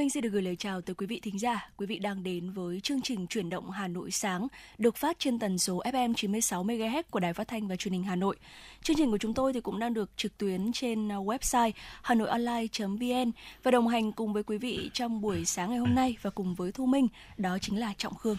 Minh xin được gửi lời chào tới quý vị thính giả. Quý vị đang đến với chương trình Chuyển động Hà Nội sáng, được phát trên tần số FM 96 MHz của Đài Phát thanh và Truyền hình Hà Nội. Chương trình của chúng tôi thì cũng đang được trực tuyến trên à, website hanoionline.vn và đồng hành cùng với quý vị trong buổi sáng ngày hôm nay và cùng với Thu Minh, đó chính là Trọng Khương.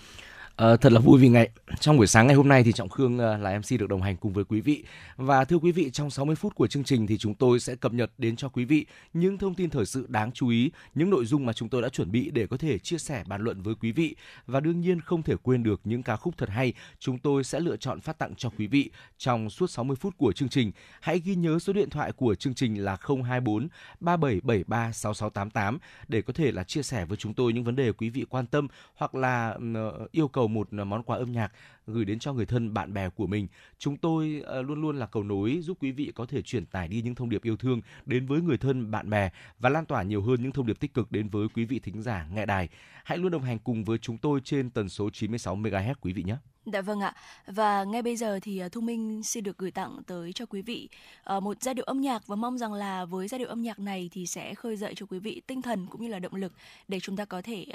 À, thật là vui vì ngày trong buổi sáng ngày hôm nay thì Trọng Khương ờ, là MC được đồng hành cùng với quý vị. Và thưa quý vị, trong 60 phút của chương trình thì chúng tôi sẽ cập nhật đến cho quý vị những thông tin thời sự đáng chú ý, những nội dung mà chúng tôi đã chuẩn bị để có thể chia sẻ bàn luận với quý vị. Và đương nhiên không thể quên được những ca khúc thật hay chúng tôi sẽ lựa chọn phát tặng cho quý vị trong suốt 60 phút của chương trình. Hãy ghi nhớ số điện thoại của chương trình là 024 3773 6688 để có thể là chia sẻ với chúng tôi những vấn đề quý vị quan tâm hoặc là ờ, yêu cầu một món quà âm nhạc gửi đến cho người thân bạn bè của mình. Chúng tôi ờ, luôn luôn là cầu nối giúp quý vị có thể truyền tải đi những thông điệp yêu thương đến với người thân bạn bè và lan tỏa nhiều hơn những thông điệp tích cực đến với quý vị thính giả nghe đài. Hãy luôn đồng hành cùng với chúng tôi trên tần số 96 MHz quý vị nhé. Dạ vâng ạ. Và ngay bây giờ thì ờ, Thu Minh xin được gửi tặng tới cho quý vị ờ, một giai điệu âm nhạc và mong rằng là với giai điệu âm nhạc này thì sẽ khơi dậy cho quý vị tinh thần cũng như là động lực để chúng ta có thể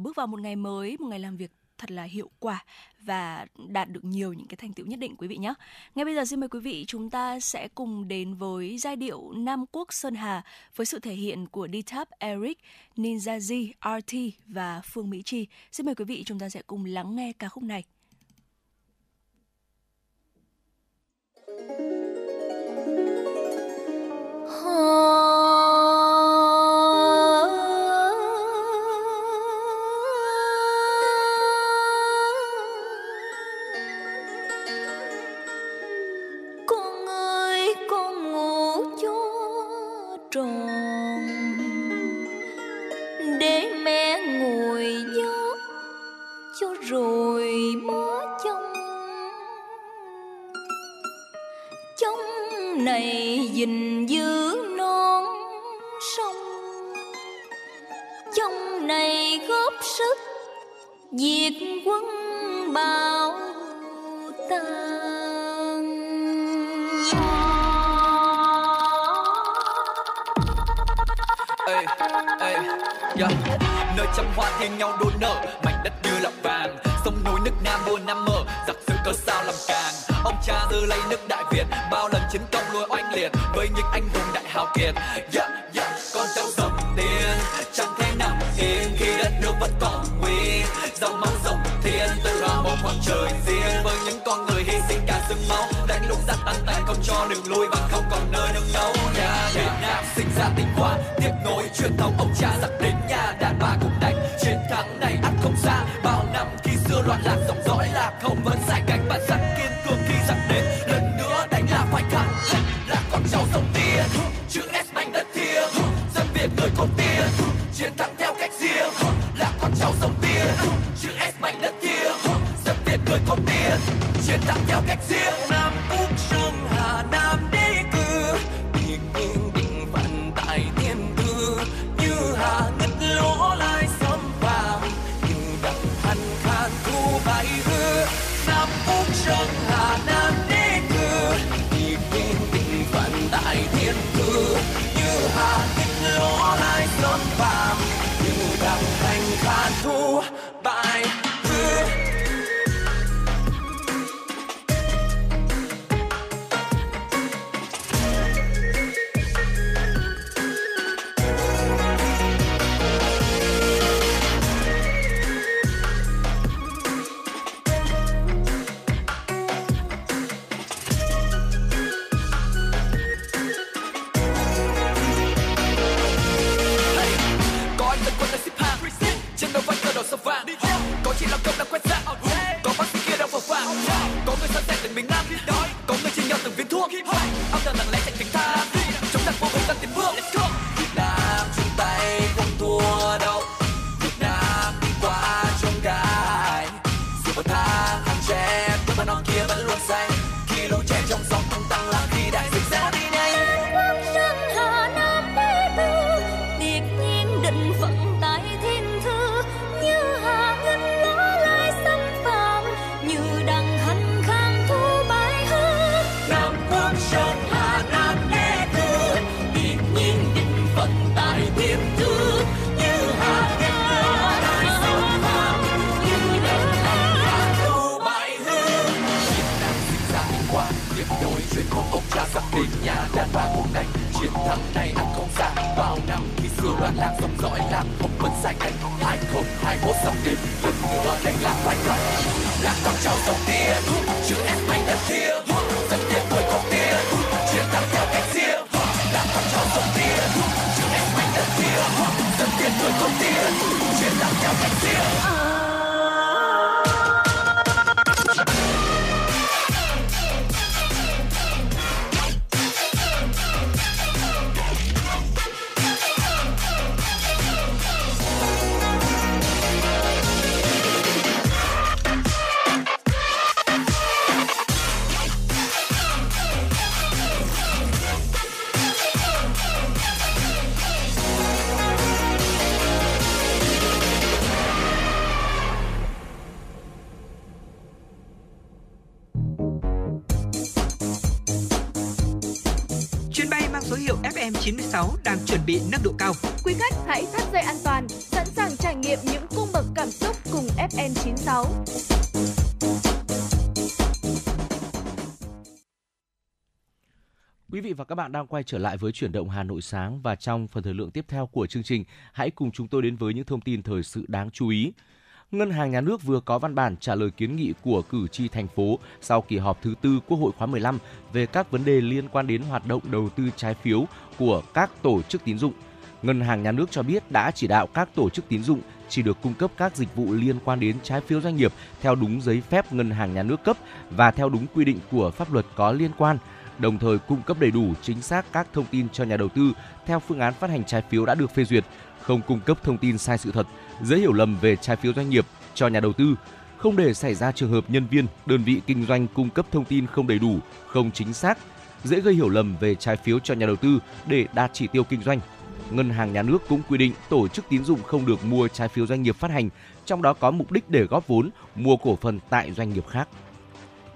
bước vào một ngày mới, một ngày làm việc thật là hiệu quả và đạt được nhiều những cái thành tựu nhất định quý vị nhé. Ngay bây giờ xin mời quý vị chúng ta sẽ cùng đến với giai điệu Nam Quốc Sơn Hà với sự thể hiện của D-Tap, Eric, Ninja Z, RT và Phương Mỹ Chi. Xin mời quý vị chúng ta sẽ cùng lắng nghe ca khúc này. 难不成啊？chỉ làm công là quét rác có bác sĩ kia đang phờ phạc có người sẵn sàng tình mình ngang có người chia nhau từng viên thuốc. Âm thầm lặng lẽ chạy khi đoàn làng dòng dõi làng không vẫn sai cảnh hai không hai một dòng đêm lần nữa đánh lạc phải cận lạc con cháu dòng tia chữ em anh đất kia dân tiền tuổi có tia chiến thắng theo cách riêng. Lạc con cháu dòng tia chữ em anh đất kia dân tiền tuổi có tia chiến thắng theo cách riêng. Bạn đang quay trở lại với chuyển động Hà Nội sáng và trong phần thời lượng tiếp theo của chương trình, hãy cùng chúng tôi đến với những thông tin thời sự đáng chú ý. Ngân hàng Nhà nước vừa có văn bản trả lời kiến nghị của cử tri thành phố sau kỳ họp thứ tư Quốc hội khóa 15 về các vấn đề liên quan đến hoạt động đầu tư trái phiếu của các tổ chức tín dụng. Ngân hàng Nhà nước cho biết đã chỉ đạo các tổ chức tín dụng chỉ được cung cấp các dịch vụ liên quan đến trái phiếu doanh nghiệp theo đúng giấy phép Ngân hàng Nhà nước cấp và theo đúng quy định của pháp luật có liên quan, đồng thời cung cấp đầy đủ chính xác các thông tin cho nhà đầu tư theo phương án phát hành trái phiếu đã được phê duyệt, không cung cấp thông tin sai sự thật, dễ hiểu lầm về trái phiếu doanh nghiệp cho nhà đầu tư, không để xảy ra trường hợp nhân viên, đơn vị kinh doanh cung cấp thông tin không đầy đủ, không chính xác, dễ gây hiểu lầm về trái phiếu cho nhà đầu tư để đạt chỉ tiêu kinh doanh. Ngân hàng nhà nước cũng quy định tổ chức tín dụng không được mua trái phiếu doanh nghiệp phát hành, trong đó có mục đích để góp vốn, mua cổ phần tại doanh nghiệp khác.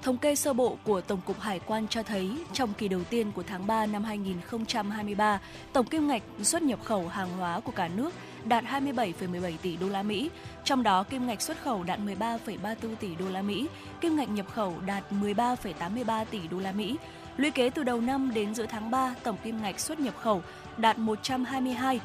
Thống kê sơ bộ của Tổng cục Hải quan cho thấy, trong kỳ đầu tiên của tháng 3 năm 2023, tổng kim ngạch xuất nhập khẩu hàng hóa của cả nước đạt 27,17 tỷ đô la Mỹ, trong đó kim ngạch xuất khẩu đạt 13,34 tỷ đô la Mỹ, kim ngạch nhập khẩu đạt 13,83 tỷ đô la Mỹ. Lũy kế từ đầu năm đến giữa tháng 3, tổng kim ngạch xuất nhập khẩu đạt 122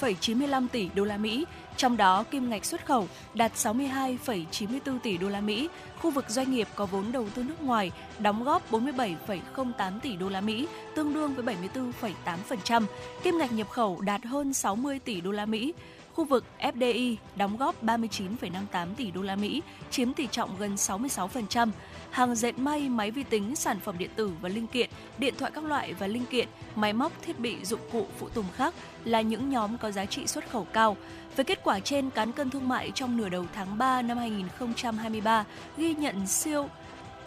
1,95 tỷ đô la Mỹ, trong đó kim ngạch xuất khẩu đạt 62,94 tỷ đô la Mỹ, khu vực doanh nghiệp có vốn đầu tư nước ngoài đóng góp 47,08 tỷ đô la Mỹ, tương đương với 74,8%, kim ngạch nhập khẩu đạt hơn 60 tỷ đô la Mỹ, Khu vực FDI đóng góp 39,58 tỷ đô la Mỹ, chiếm tỷ trọng gần 66%. Hàng dệt may, máy vi tính, sản phẩm điện tử và linh kiện, điện thoại các loại và linh kiện, máy móc, thiết bị, dụng cụ, phụ tùng khác là những nhóm có giá trị xuất khẩu cao. Với kết quả trên, cán cân thương mại trong nửa đầu tháng 3 năm 2023 ghi nhận siêu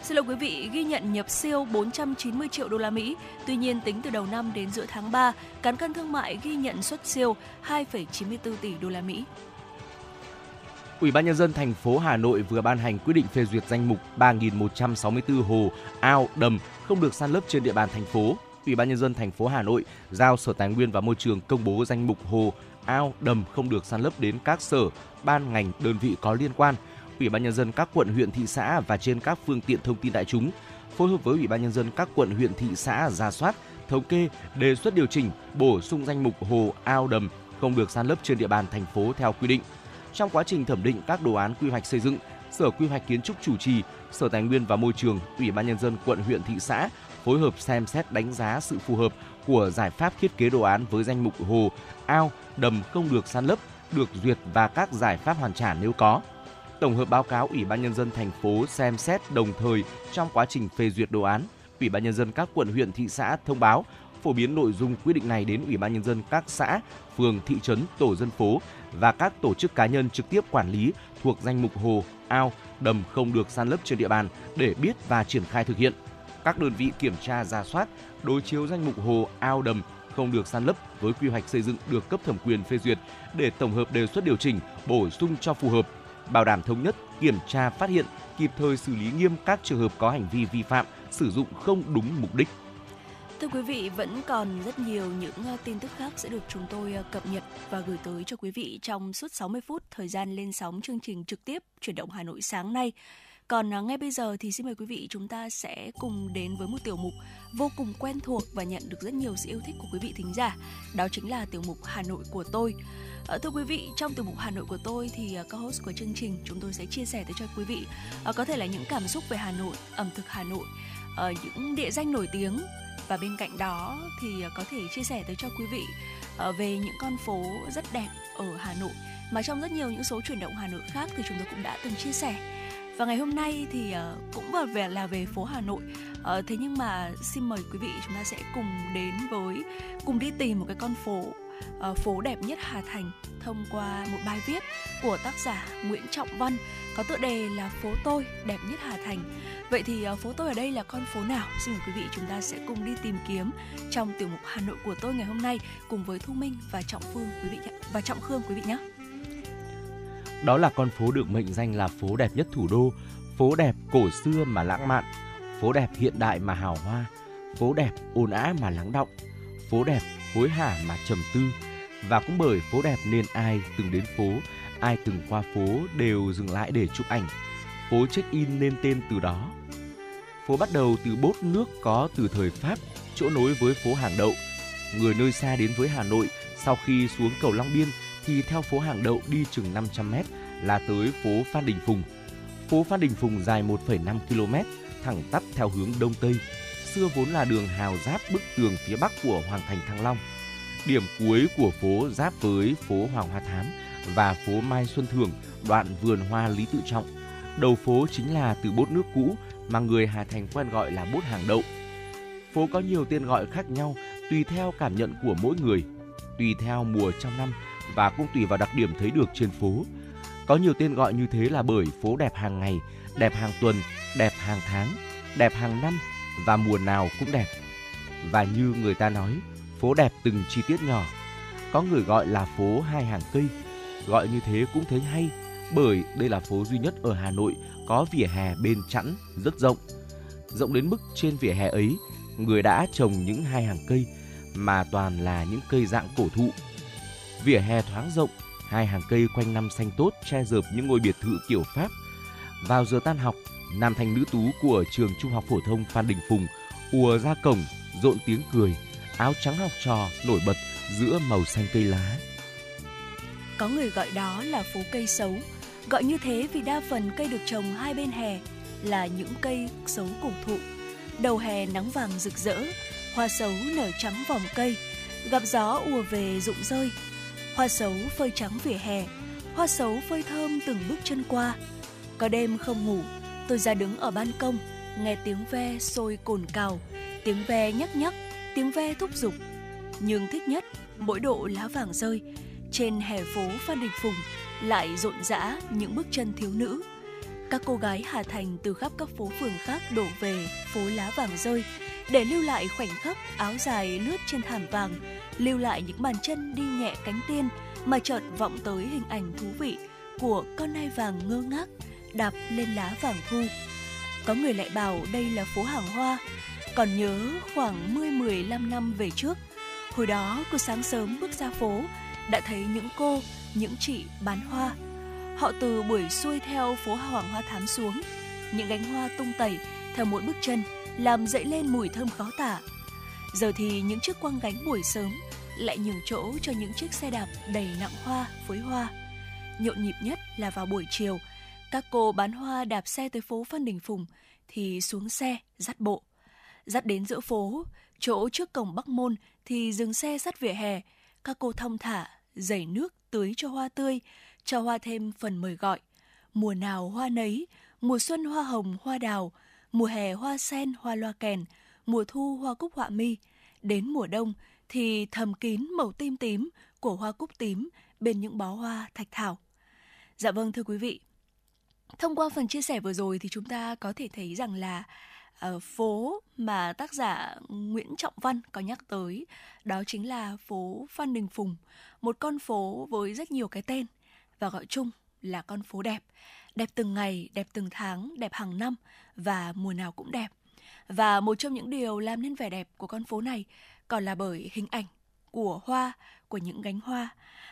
Xin lỗi quý vị, ghi nhận nhập siêu 490 triệu đô la Mỹ. Tuy nhiên, tính từ đầu năm đến giữa tháng 3, cán cân thương mại ghi nhận xuất siêu 2,94 tỷ đô la Mỹ. Ủy ban nhân dân thành phố Hà Nội vừa ban hành quyết định phê duyệt danh mục 3.164 hồ, ao, đầm không được san lấp trên địa bàn thành phố. Ủy ban nhân dân thành phố Hà Nội giao Sở Tài nguyên và Môi trường công bố danh mục hồ, ao, đầm không được san lấp đến các sở, ban ngành, đơn vị có liên quan – Ủy ban nhân dân các quận huyện thị xã và trên các phương tiện thông tin đại chúng phối hợp với Ủy ban nhân dân các quận huyện thị xã ra soát, thống kê, đề xuất điều chỉnh, bổ sung danh mục hồ ao đầm không được san lấp trên địa bàn thành phố theo quy định. Trong quá trình thẩm định các đồ án quy hoạch xây dựng, Sở Quy hoạch Kiến trúc chủ trì, Sở Tài nguyên và Môi trường, Ủy ban nhân dân quận huyện thị xã phối hợp xem xét đánh giá sự phù hợp của giải pháp thiết kế đồ án với danh mục hồ, ao, đầm không được san lấp, được duyệt và các giải pháp hoàn trả nếu có tổng hợp báo cáo Ủy ban nhân dân thành phố xem xét đồng thời trong quá trình phê duyệt đồ án. Ủy ban nhân dân các quận huyện thị xã thông báo phổ biến nội dung quyết định này đến Ủy ban nhân dân các xã, phường, thị trấn, tổ dân phố và các tổ chức cá nhân trực tiếp quản lý thuộc danh mục hồ, ao, đầm không được san lấp trên địa bàn để biết và triển khai thực hiện. Các đơn vị kiểm tra ra soát, đối chiếu danh mục hồ, ao, đầm không được san lấp với quy hoạch xây dựng được cấp thẩm quyền phê duyệt để tổng hợp đề xuất điều chỉnh, bổ sung cho phù hợp bảo đảm thống nhất, kiểm tra, phát hiện, kịp thời xử lý nghiêm các trường hợp có hành vi vi phạm, sử dụng không đúng mục đích. Thưa quý vị, vẫn còn rất nhiều những ờ, tin tức khác sẽ được chúng tôi ờ, cập nhật và gửi tới cho quý vị trong suốt 60 phút thời gian lên sóng chương trình trực tiếp chuyển động Hà Nội sáng nay. Còn ờ, ngay bây giờ thì xin mời quý vị chúng ta sẽ cùng đến với một tiểu mục vô cùng quen thuộc và nhận được rất nhiều sự yêu thích của quý vị thính giả. Đó chính là tiểu mục Hà Nội của tôi. Thưa quý vị, trong tiểu mục Hà Nội của tôi thì uh, co-host của chương trình chúng tôi sẽ chia sẻ tới cho quý vị có thể là những cảm xúc về Hà Nội, ẩm thực Hà Nội, những địa danh nổi tiếng và bên cạnh đó thì ờ, có thể chia sẻ tới cho quý vị ờ, về những con phố rất đẹp ở Hà Nội. Mà trong rất nhiều những số chuyển động Hà Nội khác thì chúng tôi cũng đã từng chia sẻ. Và ngày hôm nay thì ờ, cũng vừa về, là về phố Hà Nội. Thế nhưng mà xin mời quý vị chúng ta sẽ cùng đến với, cùng đi tìm một cái con phố phố đẹp nhất Hà Thành thông qua một bài viết của tác giả Nguyễn Trọng Văn có tựa đề là phố tôi đẹp nhất Hà Thành. Vậy thì ờ, phố tôi ở đây là con phố nào? Xin mời quý vị chúng ta sẽ cùng đi tìm kiếm trong tiểu mục Hà Nội của tôi ngày hôm nay cùng với Thu Minh và Trọng Phương quý vị nhé và Trọng Khương quý vị nhé. Đó là con phố được mệnh danh là phố đẹp nhất thủ đô, phố đẹp cổ xưa mà lãng mạn, phố đẹp hiện đại mà hào hoa, phố đẹp ồn ào mà lắng động, phố đẹp hối hả mà trầm tư. Và cũng bởi phố đẹp nên ai từng đến phố, ai từng qua phố đều dừng lại để chụp ảnh. Phố check-in nên tên từ đó. Phố bắt đầu từ bốt nước có từ thời Pháp, chỗ nối với phố Hàng Đậu. Người nơi xa đến với Hà Nội sau khi xuống cầu Long Biên thì theo phố Hàng Đậu đi chừng 500 m là tới phố Phan Đình Phùng. Phố Phan Đình Phùng dài 1,5 km, thẳng tắp theo hướng đông tây. Xưa vốn là đường hào giáp bức tường phía bắc của Hoàng thành Thăng Long. Điểm cuối của phố giáp với phố Hoàng Hoa Thám và phố Mai Xuân Thường, đoạn vườn hoa Lý Tự Trọng. Đầu phố chính là từ bốt nước cũ mà người Hà Thành quen gọi là bốt hàng đậu. Phố có nhiều tên gọi khác nhau tùy theo cảm nhận của mỗi người, tùy theo mùa trong năm và cũng tùy vào đặc điểm thấy được trên phố. Có nhiều tên gọi như thế là bởi phố đẹp hàng ngày, đẹp hàng tuần, đẹp hàng tháng, đẹp hàng năm và mùa nào cũng đẹp. Và như người ta nói, phố đẹp từng chi tiết nhỏ. Có người gọi là phố hai hàng cây, gọi như thế cũng thấy hay bởi đây là phố duy nhất ở Hà Nội có vỉa hè bên chẵn rất rộng. Rộng đến mức trên vỉa hè ấy, người đã trồng những hai hàng cây mà toàn là những cây dạng cổ thụ Vỉa hè thoáng rộng, hai hàng cây quanh năm xanh tốt che dợp những ngôi biệt thự kiểu Pháp. Vào giờ tan học, nam thanh nữ tú của trường trung học phổ thông Phan Đình Phùng ùa ra cổng, rộn tiếng cười, áo trắng học trò nổi bật giữa màu xanh cây lá. Có người gọi đó là phố cây xấu, gọi như thế vì đa phần cây được trồng hai bên hè là những cây xấu cổ thụ. Đầu hè nắng vàng rực rỡ, hoa xấu nở trắng vòng cây, gặp gió ùa về rụng rơi, hoa xấu phơi trắng vỉa hè, hoa xấu phơi thơm từng bước chân qua. Có đêm không ngủ, tôi ra đứng ở ban công, nghe tiếng ve sôi cồn cào, tiếng ve nhắc nhắc, tiếng ve thúc giục. Nhưng thích nhất, mỗi độ lá vàng rơi, trên hè phố Phan Đình Phùng lại rộn rã những bước chân thiếu nữ. Các cô gái Hà Thành từ khắp các phố phường khác đổ về phố lá vàng rơi để lưu lại khoảnh khắc áo dài lướt trên thảm vàng, lưu lại những bàn chân đi nhẹ cánh tiên mà chợt vọng tới hình ảnh thú vị của con nai vàng ngơ ngác đạp lên lá vàng thu. Có người lại bảo đây là phố hàng hoa, còn nhớ khoảng 10-15 năm về trước, hồi đó cứ sáng sớm bước ra phố đã thấy những cô, những chị bán hoa. Họ từ buổi xuôi theo phố Hoàng Hoa Thám xuống, những gánh hoa tung tẩy theo mỗi bước chân làm dậy lên mùi thơm khó tả. Giờ thì những chiếc quăng gánh buổi sớm lại nhường chỗ cho những chiếc xe đạp đầy nặng hoa, phối hoa. Nhộn nhịp nhất là vào buổi chiều, các cô bán hoa đạp xe tới phố Phan Đình Phùng thì xuống xe dắt bộ. Dắt đến giữa phố, chỗ trước cổng Bắc Môn thì dừng xe sát vỉa hè, các cô thong thả, dày nước tưới cho hoa tươi, cho hoa thêm phần mời gọi. Mùa nào hoa nấy, mùa xuân hoa hồng, hoa đào, mùa hè hoa sen, hoa loa kèn, mùa thu hoa cúc họa mi. Đến mùa đông thì thầm kín màu tím tím của hoa cúc tím bên những bó hoa thạch thảo. Dạ vâng thưa quý vị, thông qua phần chia sẻ vừa rồi thì chúng ta có thể thấy rằng là uh, phố mà tác giả Nguyễn Trọng Văn có nhắc tới đó chính là phố Phan Đình Phùng, một con phố với rất nhiều cái tên và gọi chung là con phố đẹp đẹp từng ngày, đẹp từng tháng, đẹp hàng năm và mùa nào cũng đẹp. Và một trong những điều làm nên vẻ đẹp của con phố này còn là bởi hình ảnh của hoa, của những gánh hoa.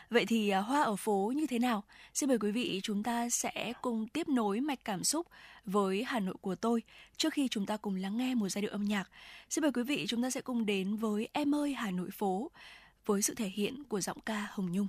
Vậy thì à, hoa ở phố như thế nào? Xin mời quý vị chúng ta sẽ cùng tiếp nối mạch cảm xúc với Hà Nội của tôi trước khi chúng ta cùng lắng nghe một giai điệu âm nhạc. Xin mời quý vị chúng ta sẽ cùng đến với Em ơi Hà Nội phố với sự thể hiện của giọng ca Hồng Nhung.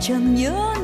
chẳng nhớ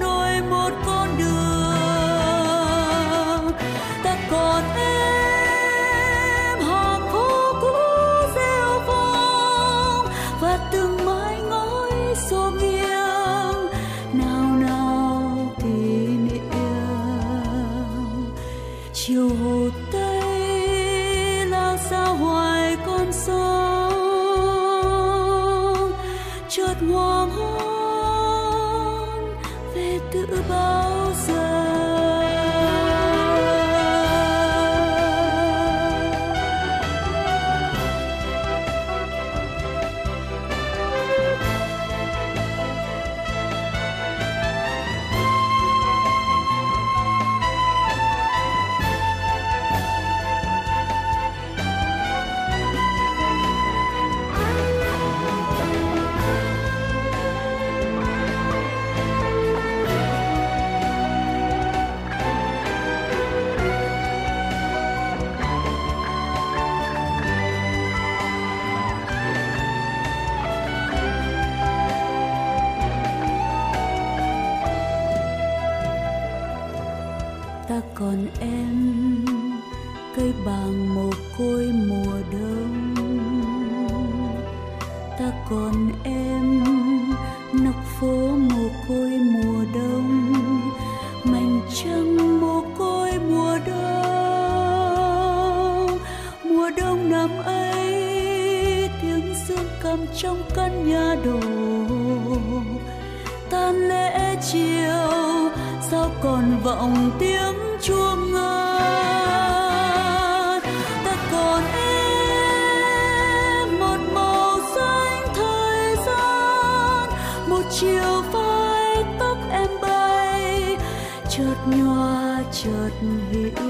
vọng tiếng chuông ngân. Ta còn em một màu xanh thời gian, một chiều vai tóc em bay, chợt nhòa, chợt hiểu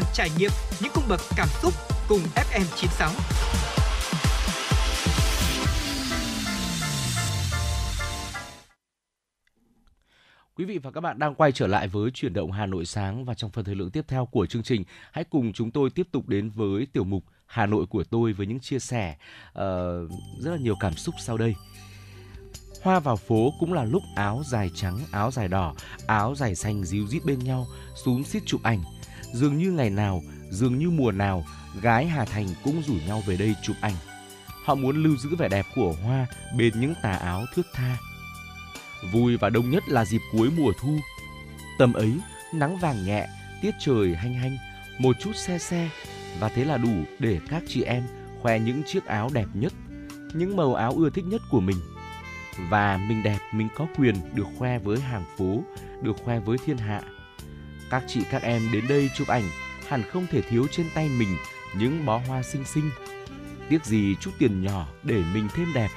sàng trải nghiệm những cung bậc cảm xúc cùng FM96. Quý vị và các bạn đang quay trở lại với chuyển động Hà Nội sáng và trong phần thời lượng tiếp theo của chương trình, hãy cùng chúng tôi tiếp tục đến với tiểu mục Hà Nội của tôi với những chia sẻ uh, rất là nhiều cảm xúc sau đây. Hoa vào phố cũng là lúc áo dài trắng, áo dài đỏ, áo dài xanh díu dít bên nhau, xuống xít chụp ảnh. Dường như ngày nào, dường như mùa nào, gái Hà Thành cũng rủ nhau về đây chụp ảnh. Họ muốn lưu giữ vẻ đẹp của hoa bên những tà áo thước tha. Vui và đông nhất là dịp cuối mùa thu. Tầm ấy, nắng vàng nhẹ, tiết trời hanh hanh, một chút xe xe và thế là đủ để các chị em khoe những chiếc áo đẹp nhất, những màu áo ưa thích nhất của mình. Và mình đẹp, mình có quyền được khoe với hàng phố, được khoe với thiên hạ. Các chị các em đến đây chụp ảnh hẳn không thể thiếu trên tay mình những bó hoa xinh xinh. Tiếc gì chút tiền nhỏ để mình thêm đẹp.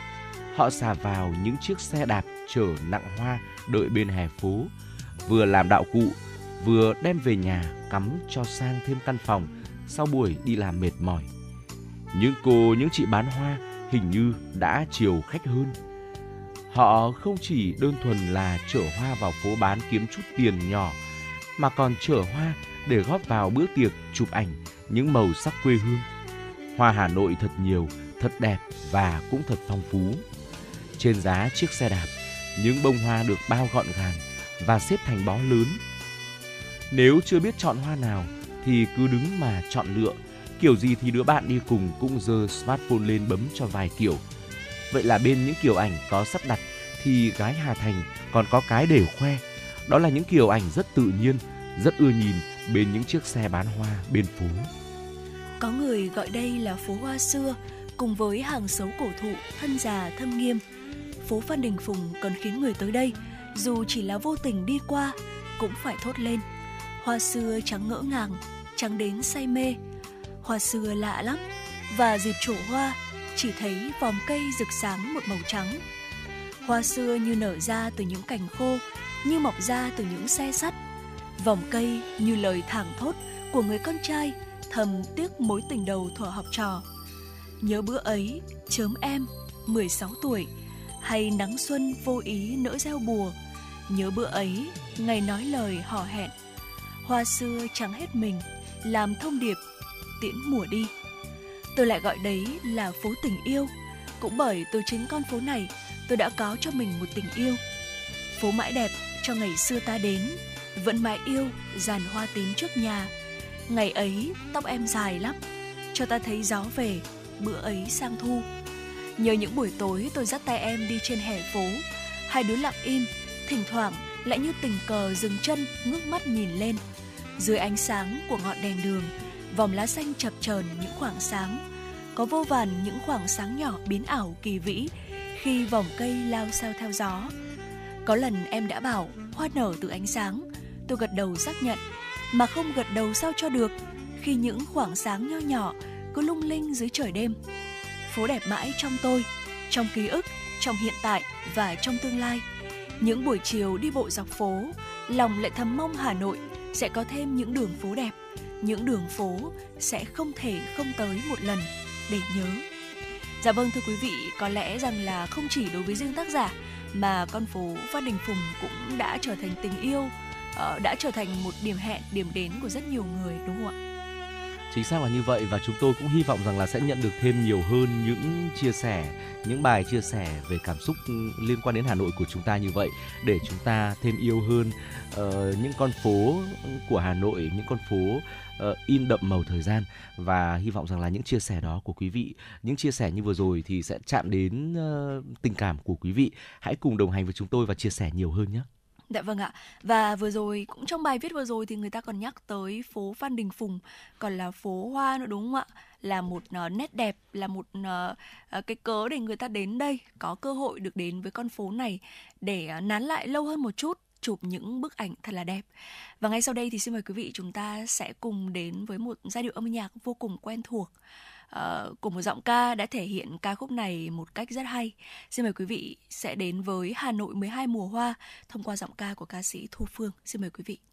Họ xả vào những chiếc xe đạp chở nặng hoa đợi bên hè phố, vừa làm đạo cụ, vừa đem về nhà cắm cho sang thêm căn phòng sau buổi đi làm mệt mỏi. Những cô, những chị bán hoa hình như đã chiều khách hơn. Họ không chỉ đơn thuần là chở hoa vào phố bán kiếm chút tiền nhỏ, mà còn chở hoa để góp vào bữa tiệc chụp ảnh những màu sắc quê hương. Hoa Hà Nội thật nhiều, thật đẹp và cũng thật phong phú. Trên giá chiếc xe đạp, những bông hoa được bao gọn gàng và xếp thành bó lớn. Nếu chưa biết chọn hoa nào thì cứ đứng mà chọn lựa. Kiểu gì thì đứa bạn đi cùng cũng giơ smartphone lên bấm cho vài kiểu. Vậy là bên những kiểu ảnh có sắp đặt thì gái Hà Thành còn có cái để khoe. Đó là những kiểu ảnh rất tự nhiên, rất ưa nhìn bên những chiếc xe bán hoa bên phố. Có người gọi đây là phố hoa xưa, cùng với hàng xấu cổ thụ thân già thâm nghiêm. Phố Phan Đình Phùng còn khiến người tới đây, dù chỉ là vô tình đi qua, cũng phải thốt lên. Hoa xưa trắng ngỡ ngàng, trắng đến say mê. Hoa xưa lạ lắm, và dịp trổ hoa, chỉ thấy vòng cây rực sáng một màu trắng. Hoa xưa như nở ra từ những cành khô, như mọc ra từ những xe sắt. Vòng cây như lời thảng thốt của người con trai thầm tiếc mối tình đầu thuở học trò. Nhớ bữa ấy, chớm em, 16 tuổi, hay nắng xuân vô ý nỡ gieo bùa. Nhớ bữa ấy, ngày nói lời hò hẹn. Hoa xưa trắng hết mình, làm thông điệp, tiễn mùa đi. Tôi lại gọi đấy là phố tình yêu, cũng bởi từ chính con phố này tôi đã có cho mình một tình yêu. Phố mãi đẹp cho ngày xưa ta đến, vẫn mãi yêu dàn hoa tím trước nhà. Ngày ấy tóc em dài lắm, cho ta thấy gió về, bữa ấy sang thu. Nhớ những buổi tối tôi dắt tay em đi trên hè phố, hai đứa lặng im, thỉnh thoảng lại như tình cờ dừng chân ngước mắt nhìn lên. Dưới ánh sáng của ngọn đèn đường, vòng lá xanh chập chờn những khoảng sáng. Có vô vàn những khoảng sáng nhỏ biến ảo kỳ vĩ khi vòng cây lao sao theo gió. Có lần em đã bảo hoa nở từ ánh sáng, tôi gật đầu xác nhận, mà không gật đầu sao cho được khi những khoảng sáng nho nhỏ cứ lung linh dưới trời đêm. Phố đẹp mãi trong tôi, trong ký ức, trong hiện tại và trong tương lai. Những buổi chiều đi bộ dọc phố, lòng lại thầm mong Hà Nội sẽ có thêm những đường phố đẹp, những đường phố sẽ không thể không tới một lần để nhớ. Dạ vâng thưa quý vị, có lẽ rằng là không chỉ đối với riêng tác giả mà con phố Phan Đình Phùng cũng đã trở thành tình yêu, uh, đã trở thành một điểm hẹn, điểm đến của rất nhiều người đúng không ạ? Chính xác là như vậy và chúng tôi cũng hy vọng rằng là sẽ nhận được thêm nhiều hơn những chia sẻ, những bài chia sẻ về cảm xúc liên quan đến Hà Nội của chúng ta như vậy để chúng ta thêm yêu hơn uh, những con phố của Hà Nội, những con phố uh, in đậm màu thời gian và hy vọng rằng là những chia sẻ đó của quý vị, những chia sẻ như vừa rồi thì sẽ chạm đến uh, tình cảm của quý vị. Hãy cùng đồng hành với chúng tôi và chia sẻ nhiều hơn nhé. Dạ vâng ạ. Và vừa rồi cũng trong bài viết vừa rồi thì người ta còn nhắc tới phố Phan Đình Phùng còn là phố hoa nữa đúng không ạ? Là một uh, nét đẹp, là một uh, cái cớ để người ta đến đây có cơ hội được đến với con phố này để uh, nán lại lâu hơn một chút chụp những bức ảnh thật là đẹp. Và ngay sau đây thì xin mời quý vị chúng ta sẽ cùng đến với một giai điệu âm nhạc vô cùng quen thuộc uh, của một giọng ca đã thể hiện ca khúc này một cách rất hay. Xin mời quý vị sẽ đến với Hà Nội 12 mùa hoa thông qua giọng ca của ca sĩ Thu Phương. Xin mời quý vị.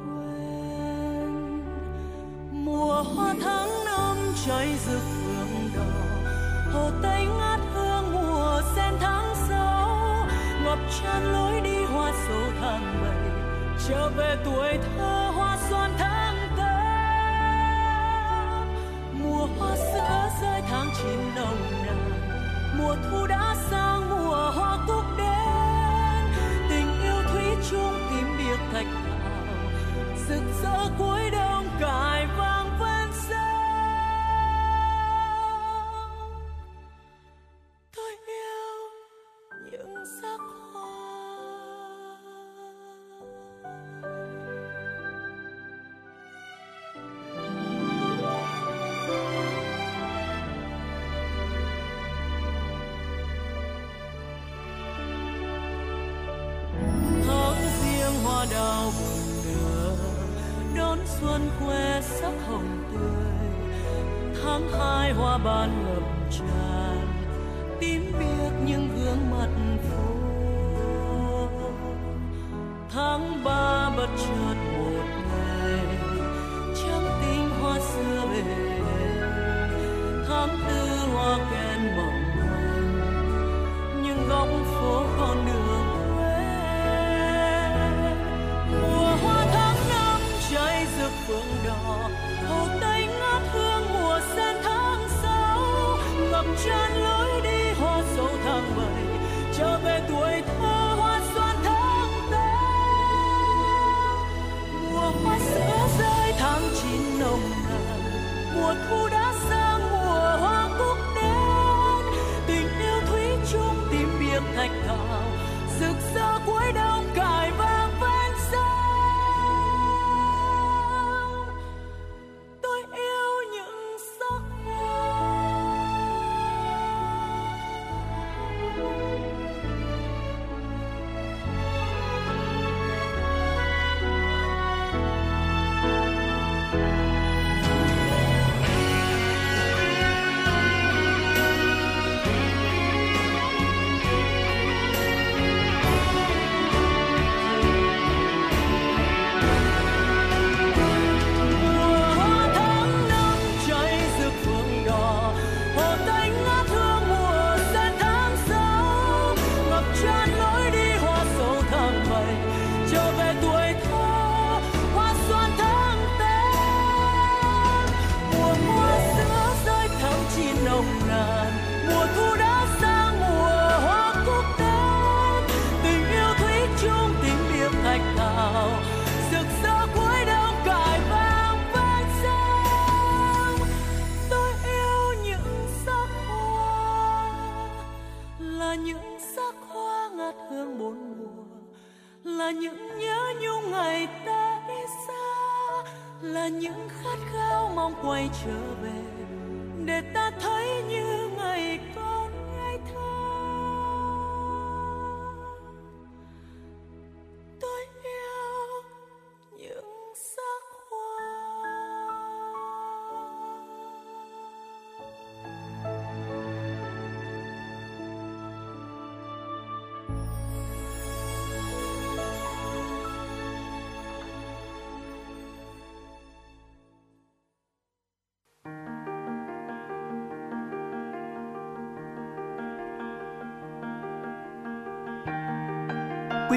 mùa hoa tháng năm cháy rực phượng đỏ, hồ tây ngát hương mùa sen tháng sáu. Ngập tràn lối đi hoa sầu tháng bảy, trở về tuổi thơ hoa xuân tháng tám. Mùa hoa sữa rơi tháng chín nồng nàn, mùa thu đã sang mùa hoa cúc đến tình yêu thủy chung tím biệt thạch thảo, rực rỡ cuối đông cài vai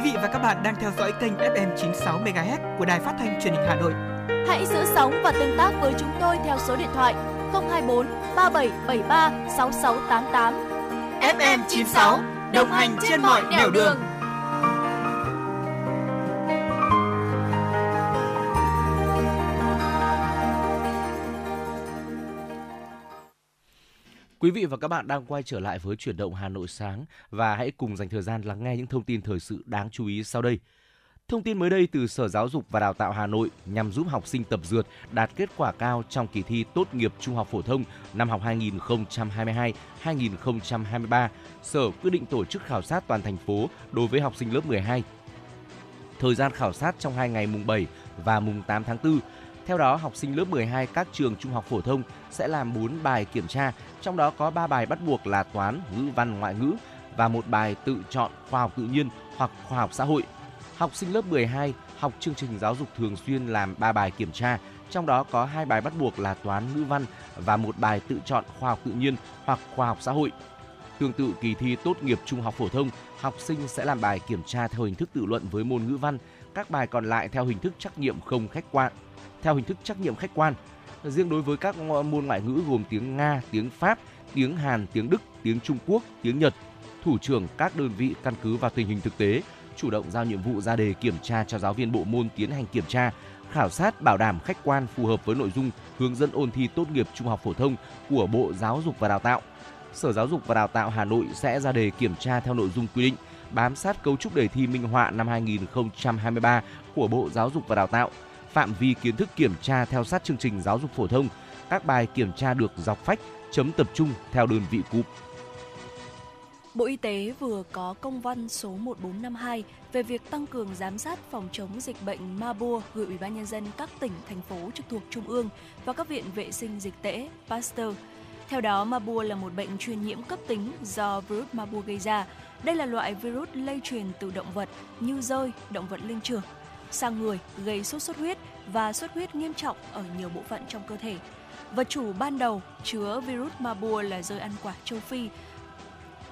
vị và các bạn đang theo dõi kênh FM 96 MHz của Đài Phát thanh Truyền hình Hà Nội. Hãy giữ sóng và tương tác với chúng tôi theo số điện thoại 024 3773 6688. FM 96 đồng hành trên mọi nẻo đường. Quý vị và các bạn đang quay trở lại với chuyển động Hà Nội sáng và hãy cùng dành thời gian lắng nghe những thông tin thời sự đáng chú ý sau đây. Thông tin mới đây từ Sở Giáo dục và Đào tạo Hà Nội nhằm giúp học sinh tập dượt đạt kết quả cao trong kỳ thi tốt nghiệp trung học phổ thông năm học 2022-2023, Sở quyết định tổ chức khảo sát toàn thành phố đối với học sinh lớp 12. Thời gian khảo sát trong hai ngày mùng 7 và mùng 8 tháng 4. Theo đó, học sinh lớp 12 các trường trung học phổ thông sẽ làm 4 bài kiểm tra, trong đó có 3 bài bắt buộc là toán, ngữ văn, ngoại ngữ và một bài tự chọn khoa học tự nhiên hoặc khoa học xã hội học sinh lớp 12 học chương trình giáo dục thường xuyên làm 3 bài kiểm tra, trong đó có hai bài bắt buộc là toán ngữ văn và một bài tự chọn khoa học tự nhiên hoặc khoa học xã hội. Tương tự kỳ thi tốt nghiệp trung học phổ thông, học sinh sẽ làm bài kiểm tra theo hình thức tự luận với môn ngữ văn, các bài còn lại theo hình thức trắc nghiệm không khách quan. Theo hình thức trắc nghiệm khách quan, riêng đối với các môn ngoại ngữ gồm tiếng Nga, tiếng Pháp, tiếng Hàn, tiếng Đức, tiếng Trung Quốc, tiếng Nhật, thủ trưởng các đơn vị căn cứ vào tình hình thực tế chủ động giao nhiệm vụ ra đề kiểm tra cho giáo viên bộ môn tiến hành kiểm tra, khảo sát bảo đảm khách quan phù hợp với nội dung hướng dẫn ôn thi tốt nghiệp trung học phổ thông của Bộ Giáo dục và Đào tạo. Sở Giáo dục và Đào tạo Hà Nội sẽ ra đề kiểm tra theo nội dung quy định, bám sát cấu trúc đề thi minh họa năm 2023 của Bộ Giáo dục và Đào tạo, phạm vi kiến thức kiểm tra theo sát chương trình giáo dục phổ thông, các bài kiểm tra được dọc phách, chấm tập trung theo đơn vị cụm. Bộ Y tế vừa có công văn số 1452 về việc tăng cường giám sát phòng chống dịch bệnh Marburg gửi Ủy ban nhân dân các tỉnh thành phố trực thuộc trung ương và các viện vệ sinh dịch tễ Pasteur. Theo đó, Marburg là một bệnh truyền nhiễm cấp tính do virus Marburg gây ra. Đây là loại virus lây truyền từ động vật như rơi, động vật linh trưởng sang người, gây sốt xuất huyết và xuất huyết nghiêm trọng ở nhiều bộ phận trong cơ thể. Vật chủ ban đầu chứa virus Marburg là rơi ăn quả châu Phi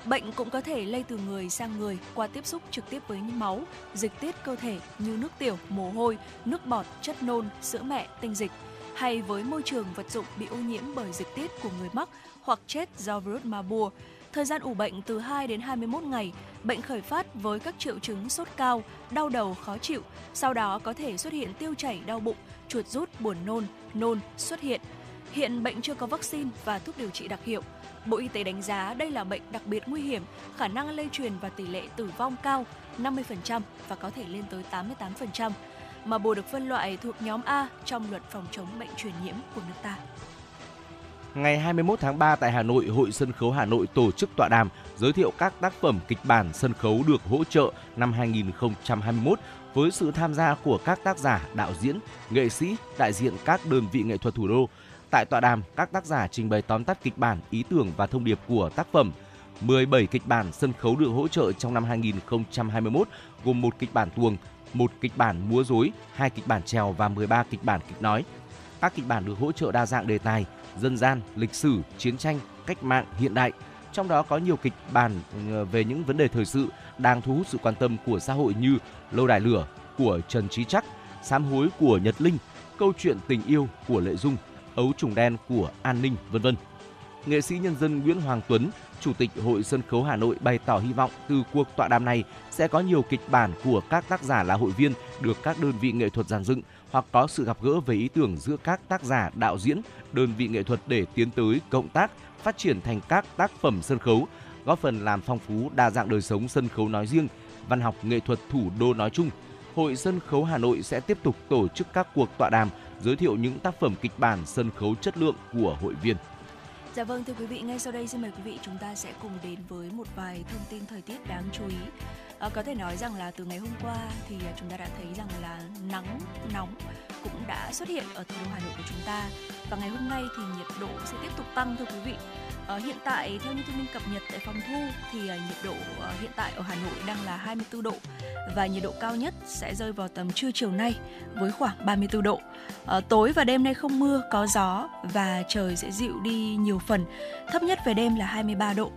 Bệnh cũng có thể lây từ người sang người qua tiếp xúc trực tiếp với máu, dịch tiết cơ thể như nước tiểu, mồ hôi, nước bọt, chất nôn, sữa mẹ, tinh dịch hay với môi trường vật dụng bị ô nhiễm bởi dịch tiết của người mắc hoặc chết do virus Marburg. Thời gian ủ bệnh từ 2 đến 21 ngày, bệnh khởi phát với các triệu chứng sốt cao, đau đầu khó chịu, sau đó có thể xuất hiện tiêu chảy đau bụng, chuột rút, buồn nôn, nôn xuất hiện. Hiện bệnh chưa có vaccine và thuốc điều trị đặc hiệu. Bộ Y tế đánh giá đây là bệnh đặc biệt nguy hiểm, khả năng lây truyền và tỷ lệ tử vong cao 50% và có thể lên tới 88%, mà bồ được phân loại thuộc nhóm A trong luật phòng chống bệnh truyền nhiễm của nước ta. Ngày 21 tháng 3 tại Hà Nội, Hội Sân khấu Hà Nội tổ chức tọa đàm giới thiệu các tác phẩm kịch bản sân khấu được hỗ trợ năm 2021 với sự tham gia của các tác giả, đạo diễn, nghệ sĩ, đại diện các đơn vị nghệ thuật thủ đô, Tại tọa đàm, các tác giả trình bày tóm tắt kịch bản, ý tưởng và thông điệp của tác phẩm. 17 kịch bản sân khấu được hỗ trợ trong năm 2021 gồm một kịch bản tuồng, một kịch bản múa rối, hai kịch bản trèo và 13 kịch bản kịch nói. Các kịch bản được hỗ trợ đa dạng đề tài, dân gian, lịch sử, chiến tranh, cách mạng, hiện đại. Trong đó có nhiều kịch bản ờ, về những vấn đề thời sự đang thu hút sự quan tâm của xã hội như Lâu đài lửa của Trần Trí Chắc, Sám hối của Nhật Linh, Câu chuyện tình yêu của Lệ Dung, ấu trùng đen của an ninh, vân vân. Nghệ sĩ nhân dân Nguyễn Hoàng Tuấn, Chủ tịch Hội Sân khấu Hà Nội bày tỏ hy vọng từ cuộc tọa đàm này sẽ có nhiều kịch bản của các tác giả là hội viên được các đơn vị nghệ thuật giàn dựng hoặc có sự gặp gỡ về ý tưởng giữa các tác giả, đạo diễn, đơn vị nghệ thuật để tiến tới cộng tác, phát triển thành các tác phẩm sân khấu, góp phần làm phong phú đa dạng đời sống sân khấu nói riêng, văn học nghệ thuật thủ đô nói chung. Hội Sân khấu Hà Nội sẽ tiếp tục tổ chức các cuộc tọa đàm giới thiệu những tác phẩm kịch bản sân khấu chất lượng của hội viên. Dạ vâng thưa quý vị, ngay sau đây xin mời quý vị chúng ta sẽ cùng đến với một vài thông tin thời tiết đáng chú ý. À, có thể nói rằng là từ ngày hôm qua thì à, chúng ta đã thấy rằng là nắng nóng cũng đã xuất hiện ở thủ đô Hà Nội của chúng ta và ngày hôm nay thì nhiệt độ sẽ tiếp tục tăng thưa quý vị. À, hiện tại theo như thông tin cập nhật tại phòng thu thì à, nhiệt độ à, hiện tại ở Hà Nội đang là 24 độ và nhiệt độ cao nhất sẽ rơi vào tầm trưa chiều nay với khoảng 34 độ. À, tối và đêm nay không mưa, có gió và trời sẽ dịu đi nhiều phần. Thấp nhất về đêm là 23 độ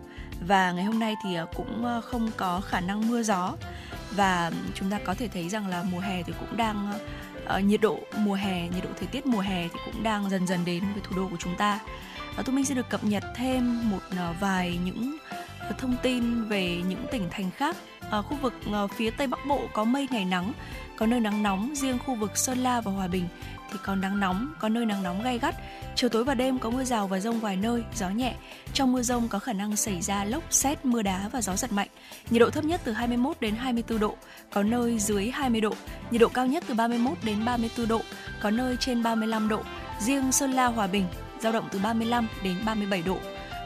và ngày hôm nay thì cũng không có khả năng mưa gió và chúng ta có thể thấy rằng là mùa hè thì cũng đang nhiệt độ mùa hè nhiệt độ thời tiết mùa hè thì cũng đang dần dần đến với thủ đô của chúng ta và thu minh sẽ được cập nhật thêm một ờ, vài những ờ, thông tin về những tỉnh thành khác ở khu vực phía tây bắc bộ có mây ngày nắng có nơi nắng nóng riêng khu vực sơn la và hòa bình thì có nắng nóng, có nơi nắng nóng gay gắt. Chiều tối và đêm có mưa rào và rông vài nơi, gió nhẹ. Trong mưa rông có khả năng xảy ra lốc, xét, mưa đá và gió giật mạnh. Nhiệt độ thấp nhất từ 21 đến 24 độ, có nơi dưới 20 độ. Nhiệt độ cao nhất từ 31 đến 34 độ, có nơi trên 35 độ. Riêng Sơn La, Hòa Bình giao động từ 35 đến 37 độ.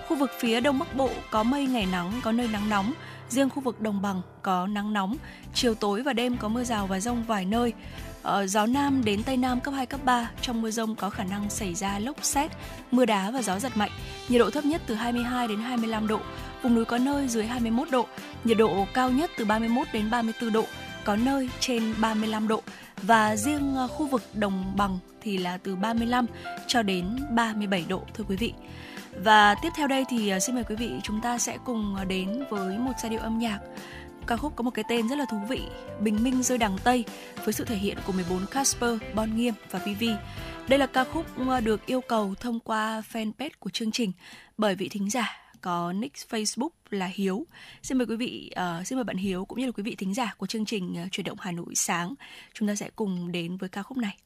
Khu vực phía Đông Bắc Bộ có mây ngày nắng, có nơi nắng nóng. Riêng khu vực đồng bằng có nắng nóng, chiều tối và đêm có mưa rào và rông vài nơi. Ờ, gió Nam đến Tây Nam cấp 2, cấp 3, trong mưa rông có khả năng xảy ra lốc xét, mưa đá và gió giật mạnh. Nhiệt độ thấp nhất từ 22 đến 25 độ, vùng núi có nơi dưới 21 độ, nhiệt độ cao nhất từ 31 đến 34 độ, có nơi trên 35 độ và riêng ờ, khu vực đồng bằng thì là từ 35 cho đến 37 độ thưa quý vị. Và tiếp theo đây thì ờ, xin mời quý vị chúng ta sẽ cùng ờ, đến với một giai điệu âm nhạc ca khúc có một cái tên rất là thú vị Bình Minh rơi đằng Tây với sự thể hiện của 14 Casper, Bon Nghiêm và Vivi. Đây là ca khúc được yêu cầu thông qua fanpage của chương trình bởi vị thính giả có nick Facebook là Hiếu. Xin mời quý vị, uh, xin mời bạn Hiếu cũng như là quý vị thính giả của chương trình uh, chuyển động Hà Nội sáng. Chúng ta sẽ cùng đến với ca khúc này.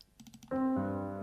Thank you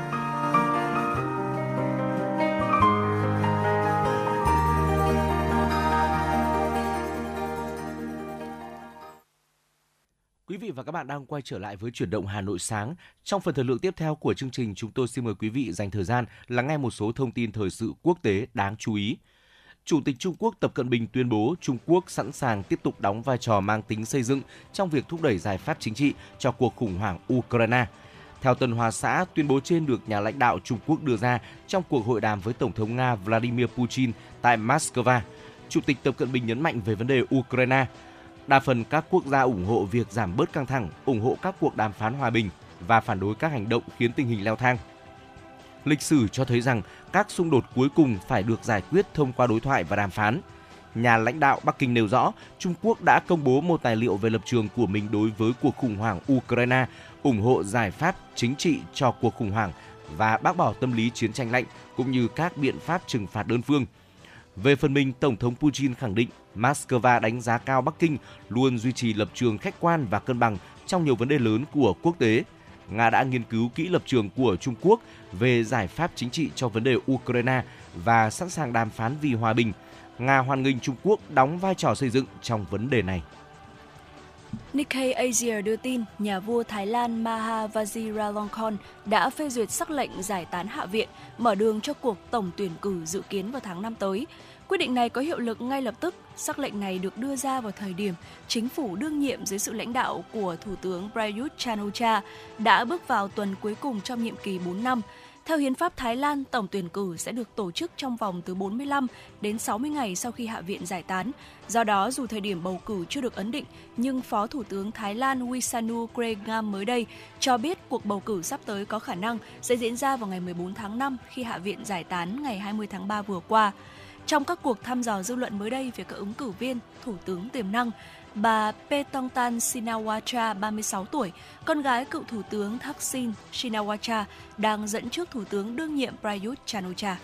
và các bạn đang quay trở lại với chuyển động Hà Nội sáng. Trong phần thời lượng tiếp theo của chương trình, chúng tôi xin mời quý vị dành thời gian lắng nghe một số thông tin thời sự quốc tế đáng chú ý. Chủ tịch Trung Quốc Tập Cận Bình tuyên bố Trung Quốc sẵn sàng tiếp tục đóng vai trò mang tính xây dựng trong việc thúc đẩy giải pháp chính trị cho cuộc khủng hoảng Ukraine. Theo Tân Hoa Xã, tuyên bố trên được nhà lãnh đạo Trung Quốc đưa ra trong cuộc hội đàm với Tổng thống Nga Vladimir Putin tại Moscow. Chủ tịch Tập Cận Bình nhấn mạnh về vấn đề Ukraine. Đa phần các quốc gia ủng hộ việc giảm bớt căng thẳng, ủng hộ các cuộc đàm phán hòa bình và phản đối các hành động khiến tình hình leo thang. Lịch sử cho thấy rằng các xung đột cuối cùng phải được giải quyết thông qua đối thoại và đàm phán. Nhà lãnh đạo Bắc Kinh nêu rõ, Trung Quốc đã công bố một tài liệu về lập trường của mình đối với cuộc khủng hoảng Ukraine, ủng hộ giải pháp chính trị cho cuộc khủng hoảng và bác bỏ tâm lý chiến tranh lạnh cũng như các biện pháp trừng phạt đơn phương. Về phần mình, Tổng thống Putin khẳng định Moscow đánh giá cao Bắc Kinh luôn duy trì lập trường khách quan và cân bằng trong nhiều vấn đề lớn của quốc tế. Nga đã nghiên cứu kỹ lập trường của Trung Quốc về giải pháp chính trị cho vấn đề Ukraine và sẵn sàng đàm phán vì hòa bình. Nga hoan nghênh Trung Quốc đóng vai trò xây dựng trong vấn đề này. Nikkei Asia đưa tin, nhà vua Thái Lan Maha Vajiralongkorn đã phê duyệt sắc lệnh giải tán Hạ viện, mở đường cho cuộc tổng tuyển cử dự kiến vào tháng năm tới. Quyết định này có hiệu lực ngay lập tức. Sắc lệnh này được đưa ra vào thời điểm chính phủ đương nhiệm dưới sự lãnh đạo của Thủ tướng Prayut Chan-o-cha đã bước vào tuần cuối cùng trong nhiệm kỳ 4 năm. Theo hiến pháp Thái Lan, tổng tuyển cử sẽ được tổ chức trong vòng từ 45 đến 60 ngày sau khi Hạ viện giải tán. Do đó, dù thời điểm bầu cử chưa được ấn định, nhưng Phó Thủ tướng Thái Lan Wisanu Kregam mới đây cho biết cuộc bầu cử sắp tới có khả năng sẽ diễn ra vào ngày 14 tháng 5 khi Hạ viện giải tán ngày 20 tháng 3 vừa qua. Trong các cuộc thăm dò dư luận mới đây về các ứng cử viên, thủ tướng tiềm năng, bà Petongtan Shinawatra, 36 tuổi, con gái cựu thủ tướng Thaksin Shinawatra, đang dẫn trước thủ tướng đương nhiệm Prayut Chan-o-cha.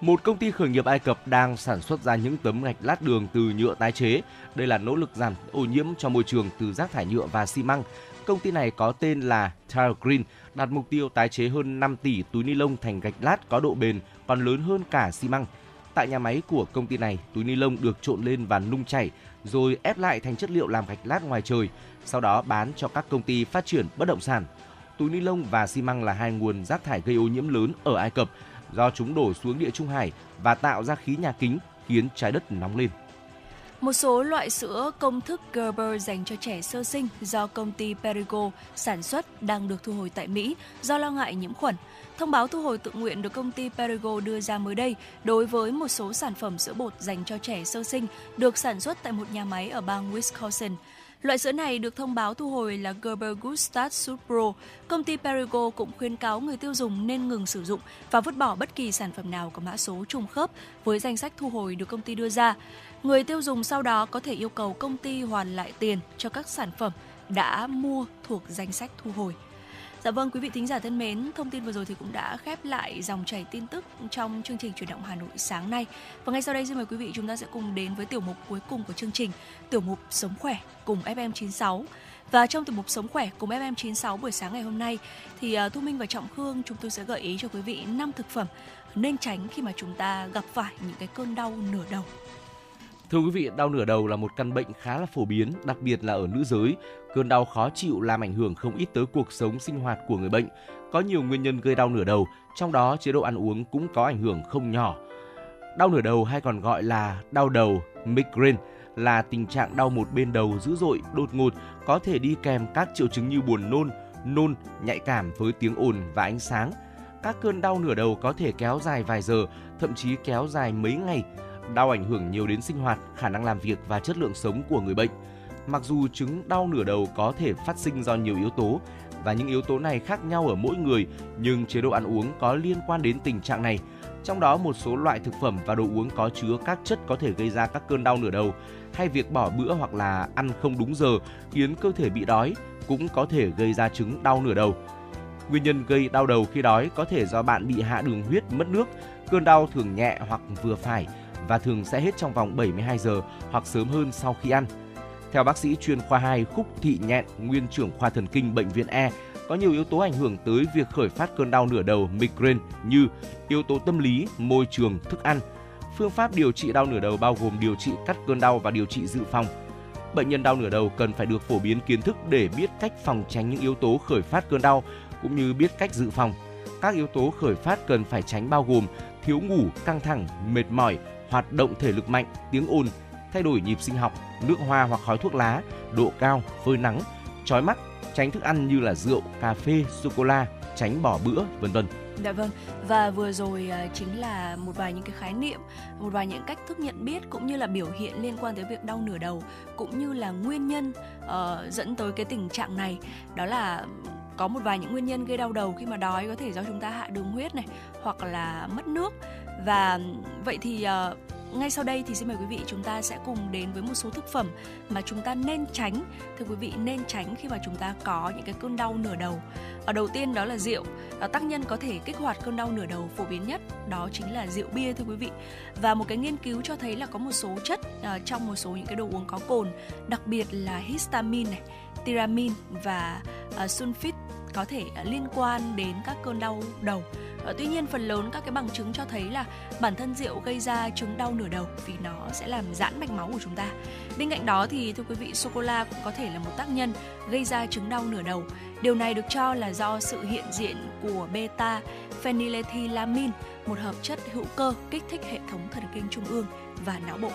Một công ty khởi nghiệp Ai Cập đang sản xuất ra những tấm gạch lát đường từ nhựa tái chế. Đây là nỗ lực giảm ô nhiễm cho môi trường từ rác thải nhựa và xi măng. Công ty này có tên là Tile Green, đặt mục tiêu tái chế hơn 5 tỷ túi ni lông thành gạch lát có độ bền còn lớn hơn cả xi măng. Tại nhà máy của công ty này, túi ni lông được trộn lên và nung chảy rồi ép lại thành chất liệu làm gạch lát ngoài trời, sau đó bán cho các công ty phát triển bất động sản. Túi ni lông và xi măng là hai nguồn rác thải gây ô nhiễm lớn ở Ai Cập do chúng đổ xuống địa Trung Hải và tạo ra khí nhà kính khiến trái đất nóng lên. Một số loại sữa công thức Gerber dành cho trẻ sơ sinh do công ty Perigo sản xuất đang được thu hồi tại Mỹ do lo ngại nhiễm khuẩn. Thông báo thu hồi tự nguyện được công ty Perigo đưa ra mới đây đối với một số sản phẩm sữa bột dành cho trẻ sơ sinh được sản xuất tại một nhà máy ở bang Wisconsin. Loại sữa này được thông báo thu hồi là Gerber Good Start Soup Pro. Công ty Perigo cũng khuyến cáo người tiêu dùng nên ngừng sử dụng và vứt bỏ bất kỳ sản phẩm nào có mã số trùng khớp với danh sách thu hồi được công ty đưa ra. Người tiêu dùng sau đó có thể yêu cầu công ty hoàn lại tiền cho các sản phẩm đã mua thuộc danh sách thu hồi. Dạ vâng, quý vị thính giả thân mến, thông tin vừa rồi thì cũng đã khép lại dòng chảy tin tức trong chương trình chuyển động Hà Nội sáng nay. Và ngay sau đây xin mời quý vị chúng ta sẽ cùng đến với tiểu mục cuối cùng của chương trình, tiểu mục Sống khỏe cùng FM96. Và trong tiểu mục Sống khỏe cùng FM96 buổi sáng ngày hôm nay thì à, Thu Minh và Trọng Khương chúng tôi sẽ gợi ý cho quý vị năm thực phẩm nên tránh khi mà chúng ta gặp phải những cái cơn đau nửa đầu. Thưa quý vị, đau nửa đầu là một căn bệnh khá là phổ biến, đặc biệt là ở nữ giới. Cơn đau khó chịu làm ảnh hưởng không ít tới cuộc sống sinh hoạt của người bệnh. Có nhiều nguyên nhân gây đau nửa đầu, trong đó chế độ ăn uống cũng có ảnh hưởng không nhỏ. Đau nửa đầu hay còn gọi là đau đầu, migraine là tình trạng đau một bên đầu dữ dội, đột ngột, có thể đi kèm các triệu chứng như buồn nôn, nôn, nhạy cảm với tiếng ồn và ánh sáng. Các cơn đau nửa đầu có thể kéo dài vài giờ, thậm chí kéo dài mấy ngày. Đau ảnh hưởng nhiều đến sinh hoạt, khả năng làm việc và chất lượng sống của người bệnh. Mặc dù chứng đau nửa đầu có thể phát sinh do nhiều yếu tố và những yếu tố này khác nhau ở mỗi người, nhưng chế độ ăn uống có liên quan đến tình trạng này. Trong đó một số loại thực phẩm và đồ uống có chứa các chất có thể gây ra các cơn đau nửa đầu, hay việc bỏ bữa hoặc là ăn không đúng giờ khiến cơ thể bị đói cũng có thể gây ra chứng đau nửa đầu. Nguyên nhân gây đau đầu khi đói có thể do bạn bị hạ đường huyết, mất nước. Cơn đau thường nhẹ hoặc vừa phải và thường sẽ hết trong vòng 72 giờ hoặc sớm hơn sau khi ăn. Theo bác sĩ chuyên khoa 2 Khúc Thị Nhẹn, nguyên trưởng khoa thần kinh bệnh viện E, có nhiều yếu tố ảnh hưởng tới việc khởi phát cơn đau nửa đầu migraine như yếu tố tâm lý, môi trường, thức ăn. Phương pháp điều trị đau nửa đầu bao gồm điều trị cắt cơn đau và điều trị dự phòng. Bệnh nhân đau nửa đầu cần phải được phổ biến kiến thức để biết cách phòng tránh những yếu tố khởi phát cơn đau cũng như biết cách dự phòng. Các yếu tố khởi phát cần phải tránh bao gồm thiếu ngủ, căng thẳng, mệt mỏi, hoạt động thể lực mạnh, tiếng ồn, thay đổi nhịp sinh học, nước hoa hoặc khói thuốc lá, độ cao, phơi nắng, chói mắt, tránh thức ăn như là rượu, cà phê, sô cô la, tránh bỏ bữa, vân vân. Dạ vâng, và vừa rồi à, chính là một vài những cái khái niệm, một vài những cách thức nhận biết cũng như là biểu hiện liên quan tới việc đau nửa đầu cũng như là nguyên nhân uh, dẫn tới cái tình trạng này. Đó là có một vài những nguyên nhân gây đau đầu khi mà đói có thể do chúng ta hạ đường huyết này hoặc là mất nước và vậy thì uh, ngay sau đây thì xin mời quý vị chúng ta sẽ cùng đến với một số thực phẩm mà chúng ta nên tránh. Thưa quý vị nên tránh khi mà chúng ta có những cái cơn đau nửa đầu. Ở đầu tiên đó là rượu. Ở tác nhân có thể kích hoạt cơn đau nửa đầu phổ biến nhất đó chính là rượu bia thưa quý vị. Và một cái nghiên cứu cho thấy là có một số chất uh, trong một số những cái đồ uống có cồn đặc biệt là histamine này tyramine và uh, sulfit có thể liên quan đến các cơn đau đầu. Ờ, tuy nhiên phần lớn các cái bằng chứng cho thấy là bản thân rượu gây ra chứng đau nửa đầu vì nó sẽ làm giãn mạch máu của chúng ta. Bên cạnh đó thì thưa quý vị, sô cô la cũng có thể là một tác nhân gây ra chứng đau nửa đầu. Điều này được cho là do sự hiện diện của beta phenylethylamine, một hợp chất hữu cơ kích thích hệ thống thần kinh trung ương và não bộ.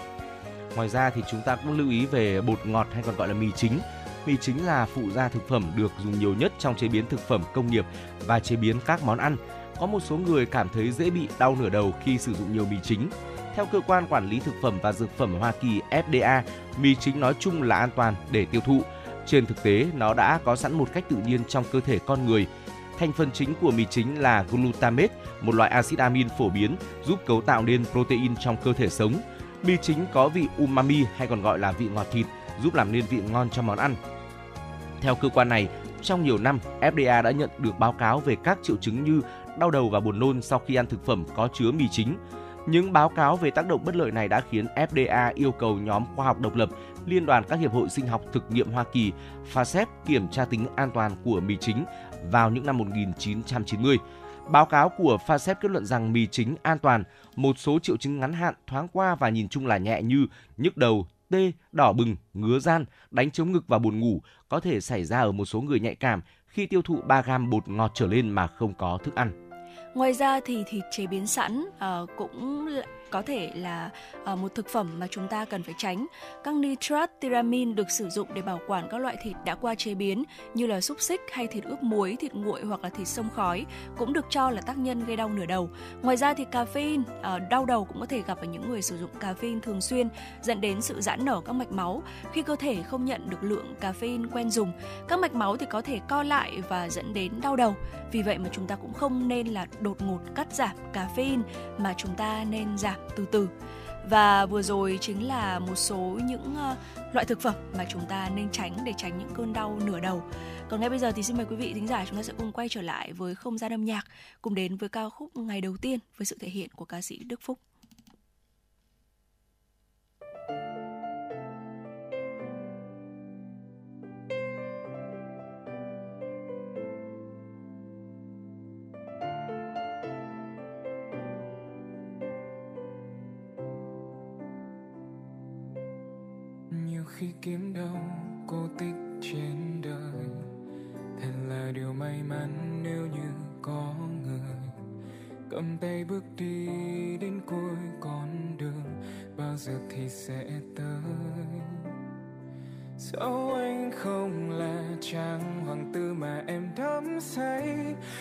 Ngoài ra thì chúng ta cũng lưu ý về bột ngọt hay còn gọi là mì chính. Mì chính là phụ gia thực phẩm được dùng nhiều nhất trong chế biến thực phẩm công nghiệp và chế biến các món ăn có một số người cảm thấy dễ bị đau nửa đầu khi sử dụng nhiều mì chính. Theo cơ quan quản lý thực phẩm và dược phẩm Hoa Kỳ FDA, mì chính nói chung là an toàn để tiêu thụ. Trên thực tế, nó đã có sẵn một cách tự nhiên trong cơ thể con người. Thành phần chính của mì chính là glutamate, một loại axit amin phổ biến giúp cấu tạo nên protein trong cơ thể sống. Mì chính có vị umami hay còn gọi là vị ngọt thịt, giúp làm nên vị ngon cho món ăn. Theo cơ quan này, trong nhiều năm, FDA đã nhận được báo cáo về các triệu chứng như đau đầu và buồn nôn sau khi ăn thực phẩm có chứa mì chính. Những báo cáo về tác động bất lợi này đã khiến FDA yêu cầu nhóm khoa học độc lập Liên đoàn các hiệp hội sinh học thực nghiệm Hoa Kỳ FASEP kiểm tra tính an toàn của mì chính vào những năm 1990. Báo cáo của FASEP kết luận rằng mì chính an toàn, một số triệu chứng ngắn hạn thoáng qua và nhìn chung là nhẹ như nhức đầu, tê, đỏ bừng, ngứa gian, đánh chống ngực và buồn ngủ có thể xảy ra ở một số người nhạy cảm khi tiêu thụ 3 gam bột ngọt trở lên mà không có thức ăn. Ngoài ra thì thịt chế biến sẵn uh, cũng có thể là uh, một thực phẩm mà chúng ta cần phải tránh. Các nitrat tyramine được sử dụng để bảo quản các loại thịt đã qua chế biến như là xúc xích hay thịt ướp muối, thịt nguội hoặc là thịt sông khói cũng được cho là tác nhân gây đau nửa đầu. Ngoài ra thì caffeine uh, đau đầu cũng có thể gặp ở những người sử dụng caffeine thường xuyên dẫn đến sự giãn nở các mạch máu khi cơ thể không nhận được lượng caffeine quen dùng. Các mạch máu thì có thể co lại và dẫn đến đau đầu. Vì vậy mà chúng ta cũng không nên là đột ngột cắt giảm caffeine mà chúng ta nên giảm từ từ và vừa rồi chính là một số những uh, loại thực phẩm mà chúng ta nên tránh để tránh những cơn đau nửa đầu. Còn ngay bây giờ thì xin mời quý vị thính giả chúng ta sẽ cùng quay trở lại với không gian âm nhạc, cùng đến với ca khúc ngày đầu tiên với sự thể hiện của ca sĩ Đức Phúc. Khi kiếm đâu cô tích trên đời. Thật là điều may mắn nếu như có người. Cầm tay bước đi đến cuối con đường, bao giờ thì sẽ tới. Dẫu anh không là chàng hoàng tử mà em đắm say,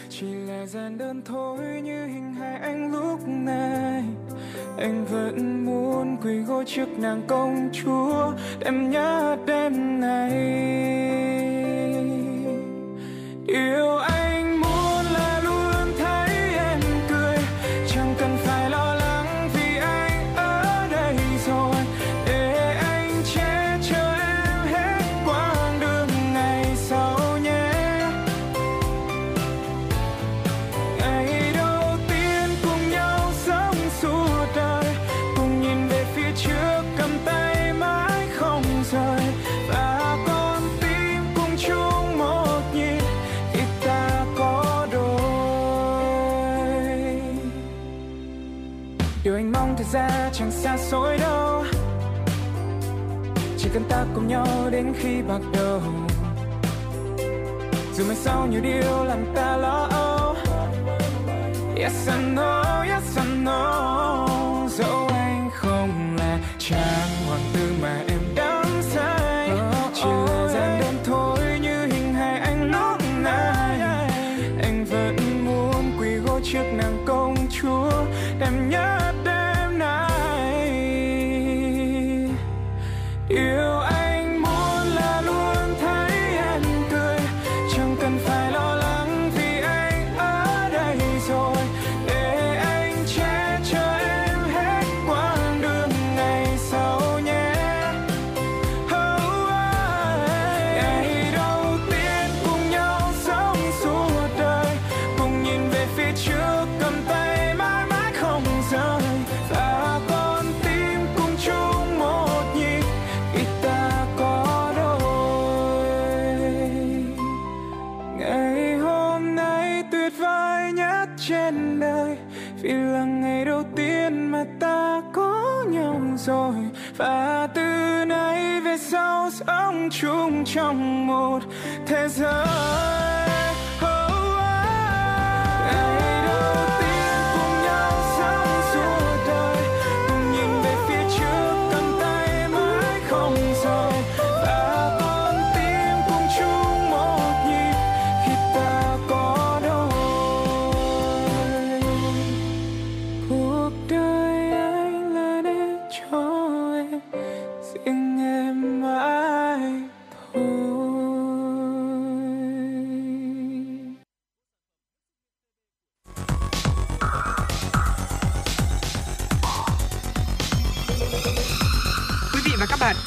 Chỉ là gian đơn thôi như hình hài anh lúc này. Anh vẫn muốn quỳ gối trước nàng công chúa Đêm nhớ đêm này. Yêu xa xôi đâu. Chỉ cần ta cùng nhau đến khi bạc đầu. Dù mai sau nhiều điều làm ta lo âu. Yes, I know, yes, I know. Chung trong một thế giới.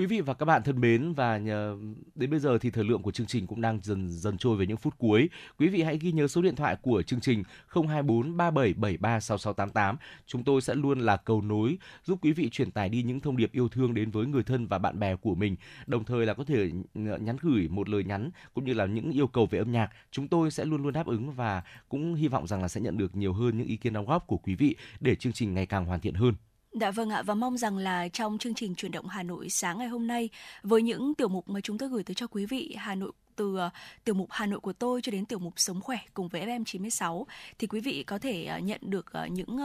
Quý vị và các bạn thân mến và nhờ, đến bây giờ thì thời lượng của chương trình cũng đang dần dần trôi về những phút cuối. Quý vị hãy ghi nhớ số điện thoại của chương trình 024 3773 6688. Chúng tôi sẽ luôn là cầu nối giúp quý vị truyền tải đi những thông điệp yêu thương đến với người thân và bạn bè của mình. Đồng thời là có thể nhắn gửi một lời nhắn cũng như là những yêu cầu về âm nhạc. Chúng tôi sẽ luôn luôn đáp ứng và cũng hy vọng rằng là sẽ nhận được nhiều hơn những ý kiến đóng góp của quý vị để chương trình ngày càng hoàn thiện hơn. Dạ vâng ạ và mong rằng là trong chương trình chuyển động Hà Nội sáng ngày hôm nay với những tiểu mục mà chúng tôi gửi tới cho quý vị Hà Nội từ ờ, tiểu mục Hà Nội của tôi cho đến tiểu mục Sống khỏe cùng với FM 96 thì quý vị có thể ờ, nhận được ờ, những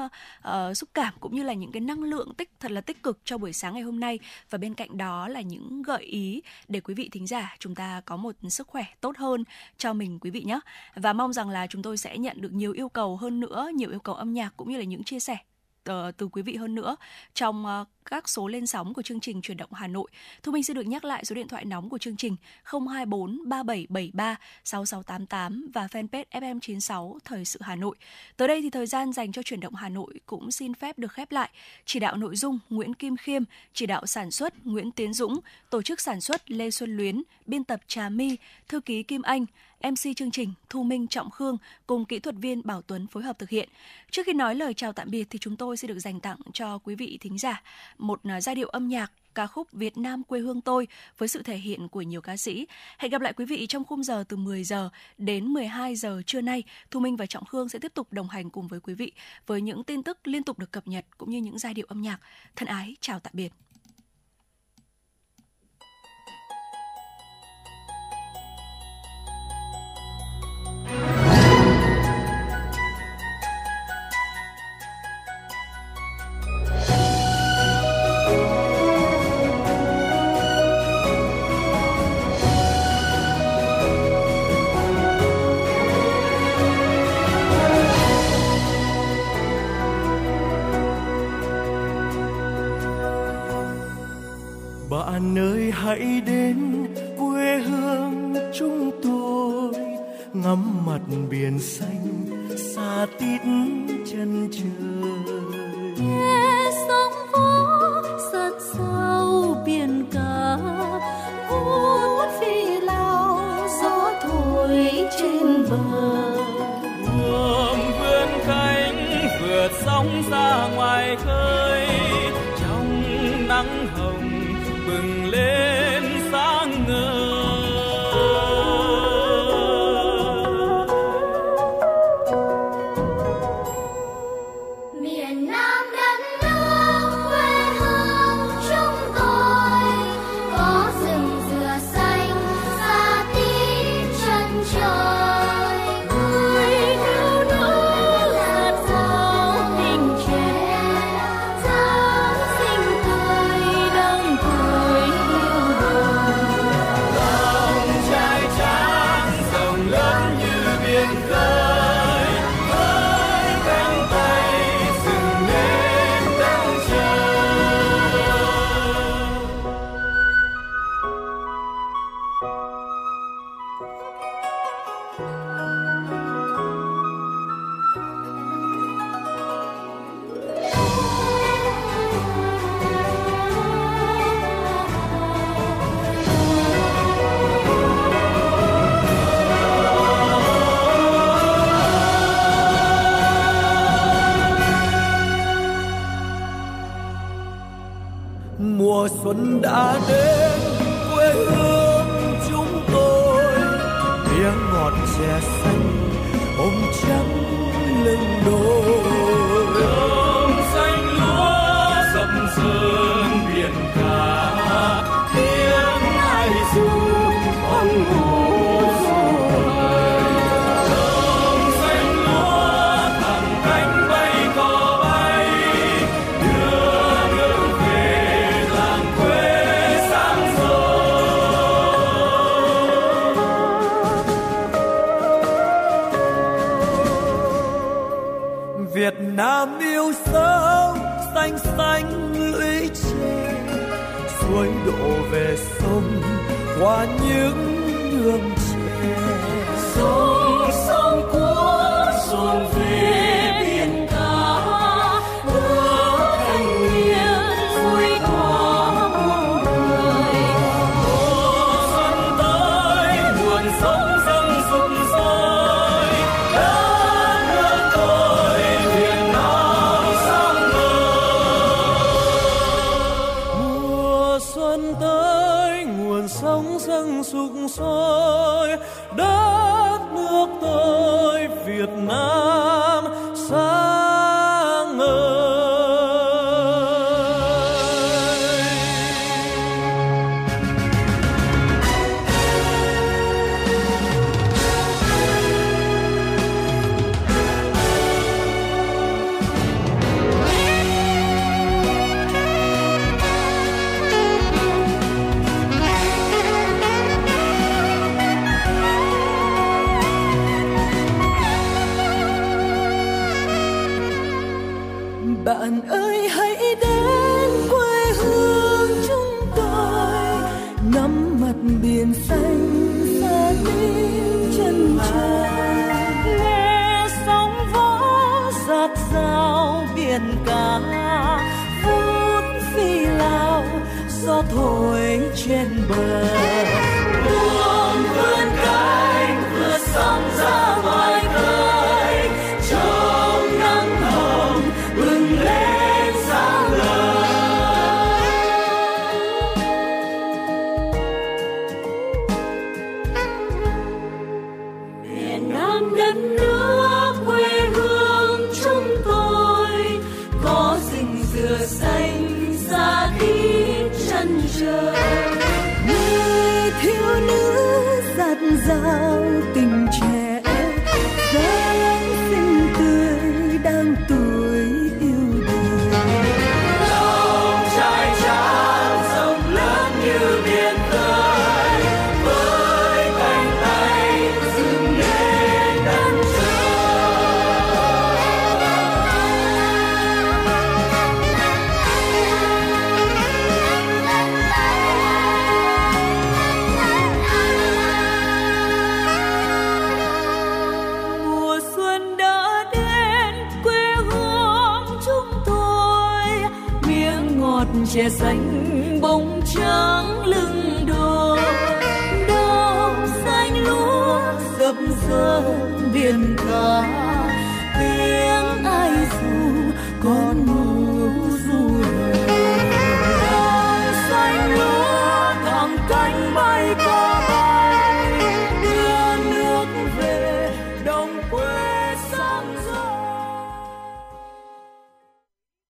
uh, xúc cảm cũng như là những cái năng lượng tích thật là tích cực cho buổi sáng ngày hôm nay. Và bên cạnh đó là những gợi ý để quý vị thính giả chúng ta có một sức khỏe tốt hơn cho mình quý vị nhé. Và mong rằng là chúng tôi sẽ nhận được nhiều yêu cầu hơn nữa nhiều yêu cầu âm nhạc cũng như là những chia sẻ từ, từ quý vị hơn nữa trong uh, các số lên sóng của chương trình chuyển động Hà Nội. Thu Minh xin được nhắc lại số điện thoại nóng của chương trình 024 3773 6688 và fanpage FM96 Thời sự Hà Nội. Tới đây thì thời gian dành cho chuyển động Hà Nội cũng xin phép được khép lại. Chỉ đạo nội dung Nguyễn Kim Khiêm, chỉ đạo sản xuất Nguyễn Tiến Dũng, tổ chức sản xuất Lê Xuân Luyến, biên tập Trà My, thư ký Kim Anh, MC chương trình Thu Minh, Trọng Khương cùng kỹ thuật viên Bảo Tuấn phối hợp thực hiện. Trước khi nói lời chào tạm biệt thì chúng tôi sẽ được dành tặng cho quý vị thính giả một à, giai điệu âm nhạc ca khúc Việt Nam quê hương tôi với sự thể hiện của nhiều ca sĩ. Hẹn gặp lại quý vị trong khung giờ từ 10 giờ đến 12 giờ trưa nay. Thu Minh và Trọng Khương sẽ tiếp tục đồng hành cùng với quý vị với những tin tức liên tục được cập nhật cũng như những giai điệu âm nhạc. Thân ái, chào tạm biệt. bạn ơi hãy đến quê hương chúng tôi. Ngắm mặt biển xanh xa tít chân trời. Nghe sóng vỗ sát sau biển cả. Cuốn phi lao gió thổi trên bờ. Ngưỡng vươn cánh vượt sóng ra ngoài. ngọt chè xanh ôm trắng lưng đôi. qua những đường ngắm mặt biển xanh xa tim chân trời. Nghe sóng vỗ giạt rào biển cả vút phi lao gió thổi trên bờ.